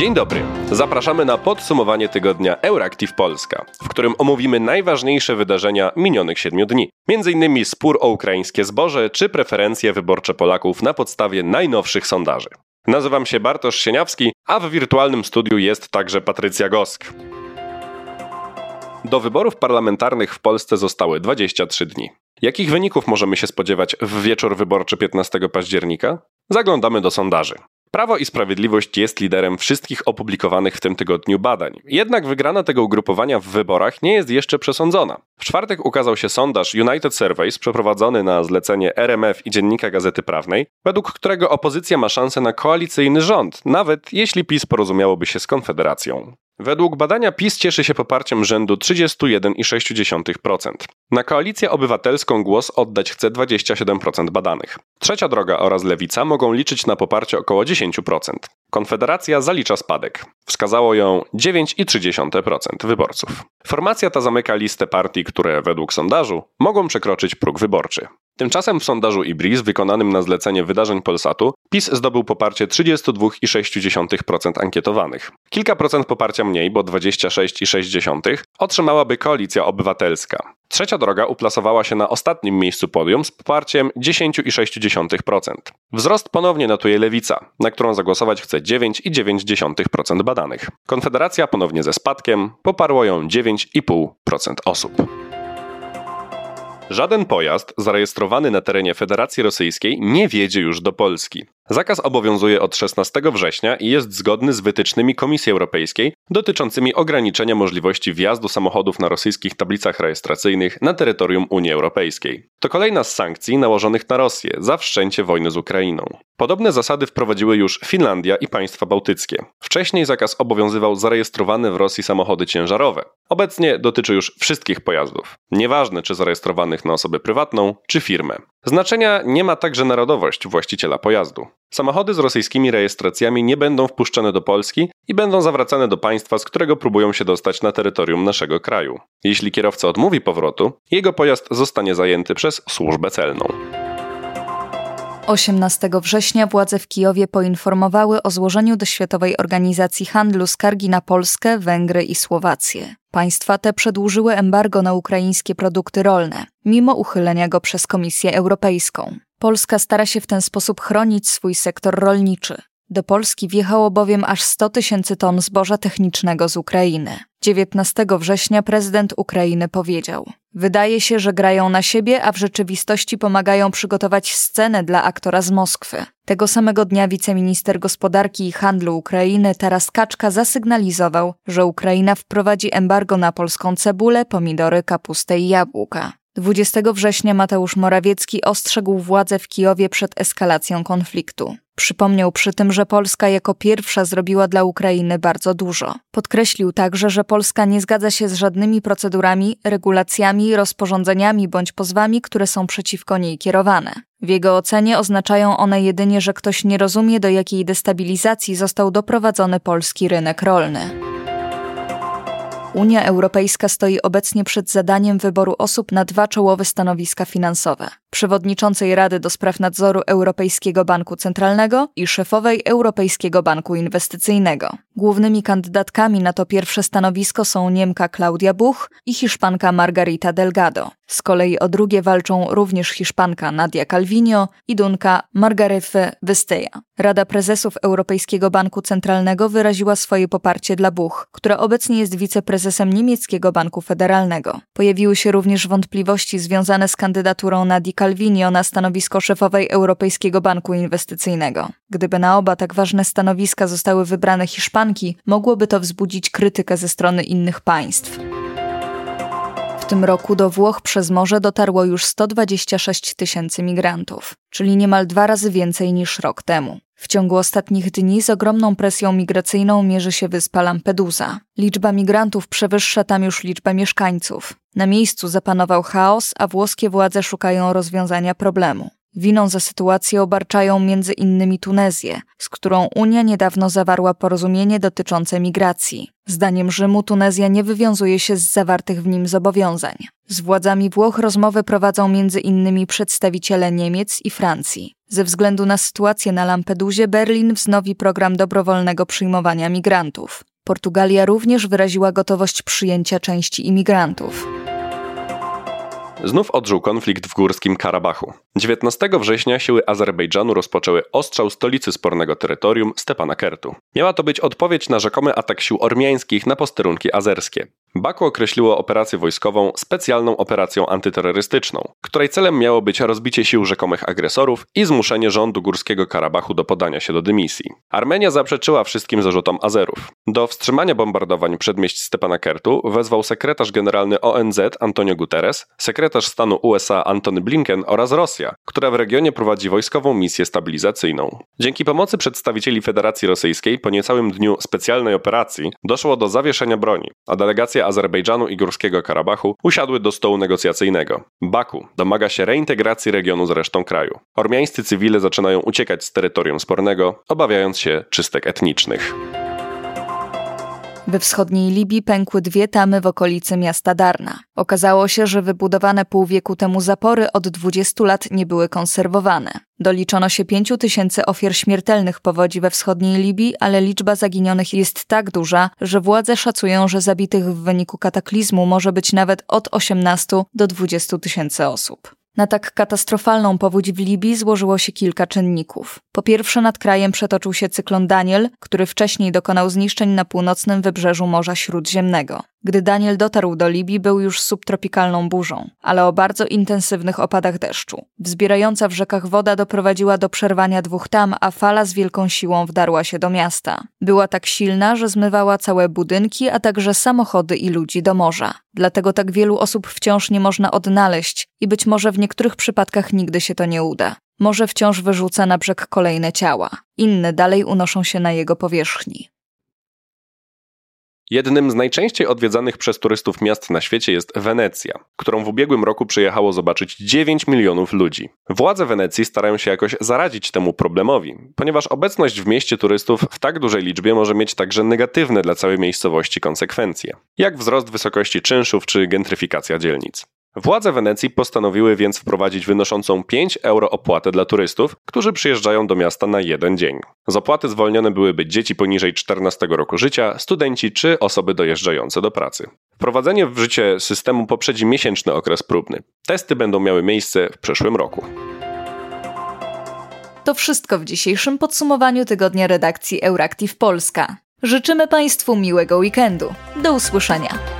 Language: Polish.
Dzień dobry. Zapraszamy na podsumowanie tygodnia Euractiv Polska, w którym omówimy najważniejsze wydarzenia minionych siedmiu dni. Między innymi spór o ukraińskie zboże czy preferencje wyborcze Polaków na podstawie najnowszych sondaży. Nazywam się Bartosz Sieniawski, a w wirtualnym studiu jest także Patrycja Gosk. Do wyborów parlamentarnych w Polsce zostały 23 dni. Jakich wyników możemy się spodziewać w wieczór wyborczy 15 października? Zaglądamy do sondaży. Prawo i Sprawiedliwość jest liderem wszystkich opublikowanych w tym tygodniu badań. Jednak wygrana tego ugrupowania w wyborach nie jest jeszcze przesądzona. W czwartek ukazał się sondaż United Surveys przeprowadzony na zlecenie RMF i Dziennika Gazety Prawnej, według którego opozycja ma szansę na koalicyjny rząd, nawet jeśli PiS porozumiałoby się z Konfederacją. Według badania PiS cieszy się poparciem rzędu 31,6%. Na koalicję obywatelską głos oddać chce 27% badanych. Trzecia droga oraz lewica mogą liczyć na poparcie około 10%. Konfederacja zalicza spadek. Wskazało ją 9,3% wyborców. Formacja ta zamyka listę partii, które według sondażu mogą przekroczyć próg wyborczy. Tymczasem w sondażu IBRIS wykonanym na zlecenie wydarzeń Polsatu PiS zdobył poparcie 32,6% ankietowanych. Kilka procent poparcia mniej, bo 26,6% otrzymałaby Koalicja Obywatelska. Trzecia droga uplasowała się na ostatnim miejscu podium z poparciem 10,6%. Wzrost ponownie notuje Lewica, na którą zagłosować chce 9,9% badanych. Konfederacja ponownie ze spadkiem, poparło ją 9,5% osób. Żaden pojazd zarejestrowany na terenie Federacji Rosyjskiej nie wiedzie już do Polski. Zakaz obowiązuje od 16 września i jest zgodny z wytycznymi Komisji Europejskiej dotyczącymi ograniczenia możliwości wjazdu samochodów na rosyjskich tablicach rejestracyjnych na terytorium Unii Europejskiej. To kolejna z sankcji nałożonych na Rosję za wszczęcie wojny z Ukrainą. Podobne zasady wprowadziły już Finlandia i państwa bałtyckie. Wcześniej zakaz obowiązywał zarejestrowane w Rosji samochody ciężarowe. Obecnie dotyczy już wszystkich pojazdów, nieważne czy zarejestrowanych na osobę prywatną czy firmę. Znaczenia nie ma także narodowość właściciela pojazdu. Samochody z rosyjskimi rejestracjami nie będą wpuszczane do Polski i będą zawracane do państwa, z którego próbują się dostać na terytorium naszego kraju. Jeśli kierowca odmówi powrotu, jego pojazd zostanie zajęty przez służbę celną. 18 września władze w Kijowie poinformowały o złożeniu do Światowej Organizacji Handlu skargi na Polskę, Węgry i Słowację. Państwa te przedłużyły embargo na ukraińskie produkty rolne, mimo uchylenia go przez Komisję Europejską. Polska stara się w ten sposób chronić swój sektor rolniczy. Do Polski wjechało bowiem aż 100 tysięcy ton zboża technicznego z Ukrainy. 19 września prezydent Ukrainy powiedział: Wydaje się, że grają na siebie, a w rzeczywistości pomagają przygotować scenę dla aktora z Moskwy. Tego samego dnia wiceminister gospodarki i handlu Ukrainy Taras Kaczka zasygnalizował, że Ukraina wprowadzi embargo na polską cebulę, pomidory, kapustę i jabłka. 20 września Mateusz Morawiecki ostrzegł władze w Kijowie przed eskalacją konfliktu. Przypomniał przy tym, że Polska jako pierwsza zrobiła dla Ukrainy bardzo dużo. Podkreślił także, że Polska nie zgadza się z żadnymi procedurami, regulacjami, rozporządzeniami bądź pozwami, które są przeciwko niej kierowane. W jego ocenie oznaczają one jedynie, że ktoś nie rozumie, do jakiej destabilizacji został doprowadzony polski rynek rolny. Unia Europejska stoi obecnie przed zadaniem wyboru osób na dwa czołowe stanowiska finansowe: przewodniczącej Rady do spraw nadzoru Europejskiego Banku Centralnego i szefowej Europejskiego Banku Inwestycyjnego. Głównymi kandydatkami na to pierwsze stanowisko są Niemka Claudia Buch i Hiszpanka Margarita Delgado. Z kolei o drugie walczą również Hiszpanka Nadia Calvino i Dunka Margarethe Vesteja. Rada Prezesów Europejskiego Banku Centralnego wyraziła swoje poparcie dla Buch, która obecnie jest wiceprezesem niemieckiego banku federalnego. Pojawiły się również wątpliwości związane z kandydaturą Nadii Calvino na stanowisko szefowej Europejskiego Banku Inwestycyjnego. Gdyby na oba tak ważne stanowiska zostały wybrane Hiszpanki, mogłoby to wzbudzić krytykę ze strony innych państw tym roku do Włoch przez morze dotarło już 126 tysięcy migrantów, czyli niemal dwa razy więcej niż rok temu. W ciągu ostatnich dni z ogromną presją migracyjną mierzy się wyspa Lampedusa. Liczba migrantów przewyższa tam już liczbę mieszkańców. Na miejscu zapanował chaos, a włoskie władze szukają rozwiązania problemu. Winą za sytuację obarczają między innymi Tunezję, z którą Unia niedawno zawarła porozumienie dotyczące migracji. Zdaniem Rzymu Tunezja nie wywiązuje się z zawartych w nim zobowiązań. Z władzami Włoch rozmowy prowadzą między innymi przedstawiciele Niemiec i Francji. Ze względu na sytuację na Lampedusie Berlin wznowi program dobrowolnego przyjmowania migrantów. Portugalia również wyraziła gotowość przyjęcia części imigrantów. Znów odżył konflikt w górskim Karabachu. 19 września siły Azerbejdżanu rozpoczęły ostrzał stolicy spornego terytorium Stepanakertu. Miała to być odpowiedź na rzekomy atak sił ormiańskich na posterunki azerskie. Baku określiło operację wojskową specjalną operacją antyterrorystyczną, której celem miało być rozbicie sił rzekomych agresorów i zmuszenie rządu Górskiego Karabachu do podania się do dymisji. Armenia zaprzeczyła wszystkim zarzutom Azerów. Do wstrzymania bombardowań przedmieść Stepanakertu wezwał sekretarz generalny ONZ Antonio Guterres, sekretarz stanu USA Antony Blinken oraz Rosja, która w regionie prowadzi wojskową misję stabilizacyjną. Dzięki pomocy przedstawicieli Federacji Rosyjskiej po niecałym dniu specjalnej operacji doszło do zawieszenia broni, a delegacja Azerbejdżanu i Górskiego Karabachu usiadły do stołu negocjacyjnego. Baku domaga się reintegracji regionu z resztą kraju. Ormiańscy cywile zaczynają uciekać z terytorium spornego, obawiając się czystek etnicznych. We wschodniej Libii pękły dwie tamy w okolicy miasta Darna. Okazało się, że wybudowane pół wieku temu zapory od 20 lat nie były konserwowane. Doliczono się 5 tysięcy ofiar śmiertelnych powodzi we wschodniej Libii, ale liczba zaginionych jest tak duża, że władze szacują, że zabitych w wyniku kataklizmu może być nawet od 18 do 20 tysięcy osób. Na tak katastrofalną powódź w Libii złożyło się kilka czynników. Po pierwsze, nad krajem przetoczył się cyklon Daniel, który wcześniej dokonał zniszczeń na północnym wybrzeżu Morza Śródziemnego. Gdy Daniel dotarł do Libii, był już subtropikalną burzą, ale o bardzo intensywnych opadach deszczu. Wzbierająca w rzekach woda doprowadziła do przerwania dwóch tam, a fala z wielką siłą wdarła się do miasta. Była tak silna, że zmywała całe budynki, a także samochody i ludzi do morza. Dlatego tak wielu osób wciąż nie można odnaleźć i być może w niektórych przypadkach nigdy się to nie uda. Morze wciąż wyrzuca na brzeg kolejne ciała, inne dalej unoszą się na jego powierzchni. Jednym z najczęściej odwiedzanych przez turystów miast na świecie jest Wenecja, którą w ubiegłym roku przyjechało zobaczyć 9 milionów ludzi. Władze Wenecji starają się jakoś zaradzić temu problemowi, ponieważ obecność w mieście turystów w tak dużej liczbie może mieć także negatywne dla całej miejscowości konsekwencje, jak wzrost wysokości czynszów czy gentryfikacja dzielnic. Władze Wenecji postanowiły więc wprowadzić wynoszącą 5 euro opłatę dla turystów, którzy przyjeżdżają do miasta na jeden dzień. Z opłaty zwolnione byłyby dzieci poniżej 14 roku życia, studenci czy osoby dojeżdżające do pracy. Wprowadzenie w życie systemu poprzedzi miesięczny okres próbny. Testy będą miały miejsce w przyszłym roku. To wszystko w dzisiejszym podsumowaniu tygodnia redakcji Euractiv Polska. Życzymy Państwu miłego weekendu. Do usłyszenia.